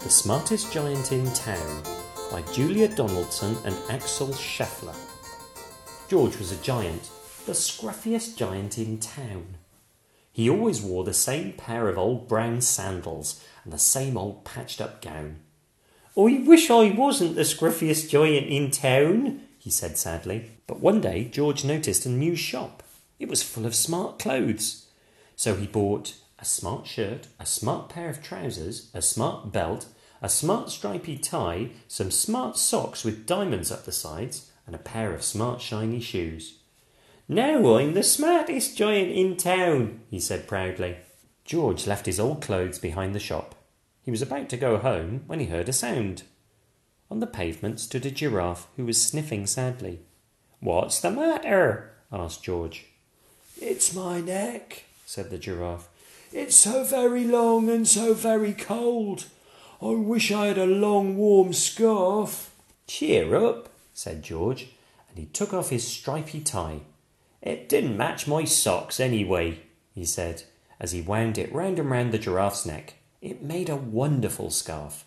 The Smartest Giant in Town by Julia Donaldson and Axel Scheffler. George was a giant, the scruffiest giant in town. He always wore the same pair of old brown sandals and the same old patched up gown. I wish I wasn't the scruffiest giant in town, he said sadly. But one day George noticed a new shop. It was full of smart clothes. So he bought a smart shirt, a smart pair of trousers, a smart belt, a smart stripy tie, some smart socks with diamonds up the sides, and a pair of smart shiny shoes. Now I'm the smartest giant in town, he said proudly. George left his old clothes behind the shop. He was about to go home when he heard a sound. On the pavement stood a giraffe who was sniffing sadly. What's the matter? asked George. It's my neck, said the giraffe. It's so very long and so very cold. I wish I had a long warm scarf. Cheer up, said George, and he took off his stripy tie. It didn't match my socks anyway, he said, as he wound it round and round the giraffe's neck. It made a wonderful scarf.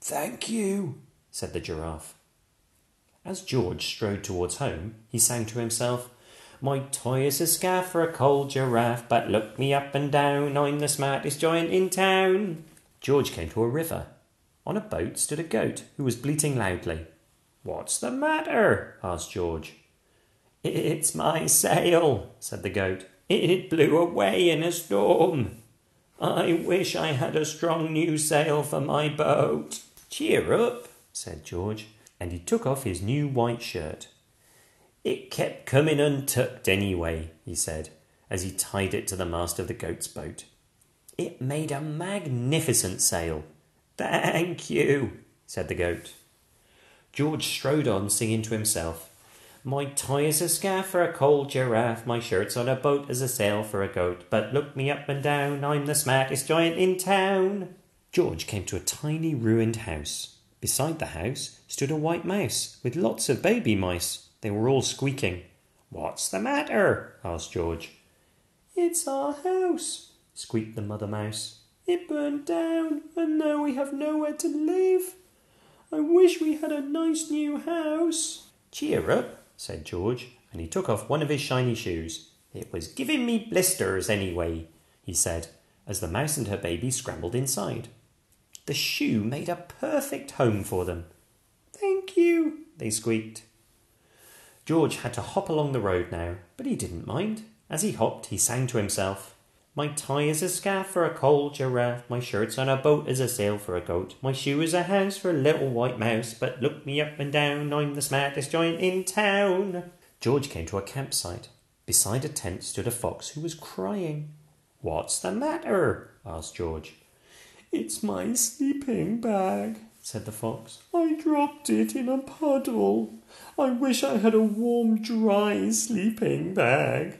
Thank you, said the giraffe. As George strode towards home, he sang to himself, My toy is a scarf for a cold giraffe, but look me up and down, I'm the smartest giant in town. George came to a river. On a boat stood a goat who was bleating loudly. What's the matter? asked George. It's my sail, said the goat. It blew away in a storm. I wish I had a strong new sail for my boat. Cheer up, said George, and he took off his new white shirt. It kept coming untucked anyway, he said, as he tied it to the mast of the goat's boat. It made a magnificent sail. Thank you, said the goat. George strode on, singing to himself. My tie is a scarf for a cold giraffe, my shirt's on a boat as a sail for a goat, but look me up and down, I'm the smartest giant in town. George came to a tiny ruined house. Beside the house stood a white mouse with lots of baby mice. They were all squeaking. What's the matter? asked George. It's our house, squeaked the mother mouse. It burned down, and now we have nowhere to live. I wish we had a nice new house. Cheer up, said George, and he took off one of his shiny shoes. It was giving me blisters anyway, he said, as the mouse and her baby scrambled inside. The shoe made a perfect home for them. Thank you, they squeaked. George had to hop along the road now, but he didn't mind. As he hopped, he sang to himself. My tie is a scarf for a cold giraffe, my shirt's on a boat as a sail for a goat, my shoe is a house for a little white mouse, but look me up and down, I'm the smartest giant in town. George came to a campsite. Beside a tent stood a fox who was crying. What's the matter? asked George. It's my sleeping bag, said the fox. I dropped it in a puddle. I wish I had a warm, dry sleeping bag.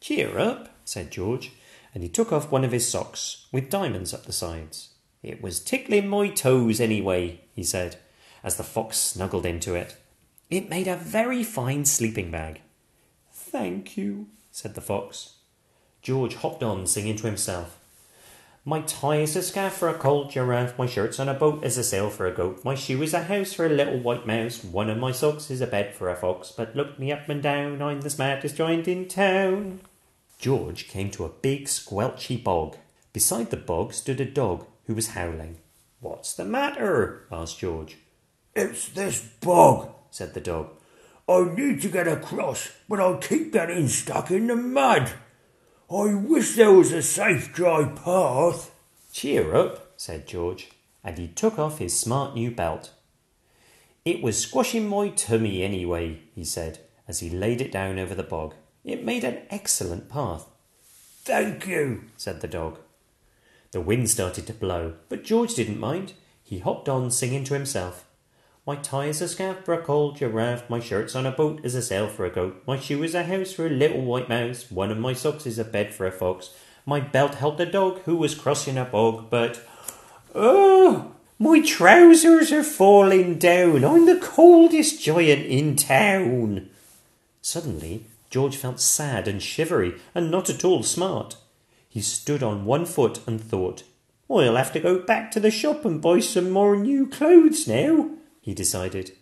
Cheer up, said George and he took off one of his socks with diamonds up the sides. It was tickling my toes anyway, he said, as the fox snuggled into it. It made a very fine sleeping bag. Thank you, said the fox. George hopped on, singing to himself. My tie is a scarf for a cold giraffe, my shirt's on a boat as a sail for a goat, my shoe is a house for a little white mouse, one of my socks is a bed for a fox, but look me up and down, I'm the smartest giant in town. George came to a big squelchy bog. Beside the bog stood a dog who was howling. What's the matter? asked George. It's this bog, said the dog. I need to get across, but I keep getting stuck in the mud. I wish there was a safe, dry path. Cheer up, said George, and he took off his smart new belt. It was squashing my tummy anyway, he said, as he laid it down over the bog. It made an excellent path. Thank you, said the dog. The wind started to blow, but George didn't mind. He hopped on, singing to himself. My tie is a scarf for a cold giraffe, my shirt's on a boat as a sail for a goat, my shoe is a house for a little white mouse, one of my socks is a bed for a fox, my belt held a dog who was crossing a bog, but oh, my trousers are falling down. I'm the coldest giant in town. Suddenly, George felt sad and shivery and not at all smart. He stood on one foot and thought, I'll have to go back to the shop and buy some more new clothes now, he decided.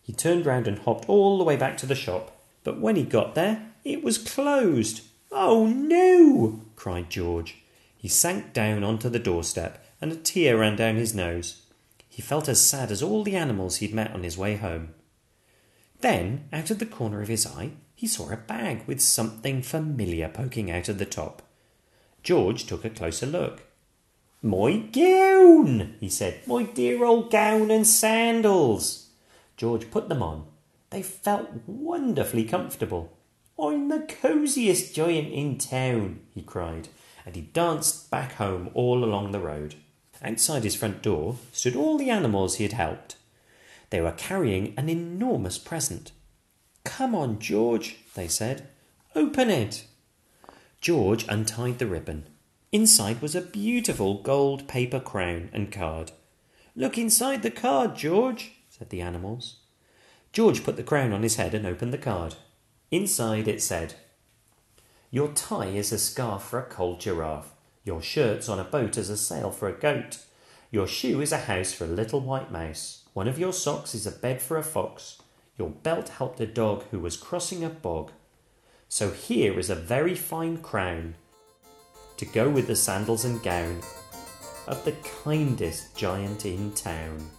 He turned round and hopped all the way back to the shop, but when he got there, it was closed. Oh no! cried George. He sank down onto the doorstep and a tear ran down his nose. He felt as sad as all the animals he'd met on his way home. Then, out of the corner of his eye, he saw a bag with something familiar poking out of the top. George took a closer look. My gown, he said. My dear old gown and sandals. George put them on. They felt wonderfully comfortable. I'm the cosiest giant in town, he cried, and he danced back home all along the road. Outside his front door stood all the animals he had helped. They were carrying an enormous present. Come on, George, they said. Open it. George untied the ribbon. Inside was a beautiful gold paper crown and card. Look inside the card, George, said the animals. George put the crown on his head and opened the card. Inside it said, Your tie is a scarf for a cold giraffe. Your shirt's on a boat as a sail for a goat. Your shoe is a house for a little white mouse. One of your socks is a bed for a fox. Your belt helped a dog who was crossing a bog. So here is a very fine crown to go with the sandals and gown of the kindest giant in town.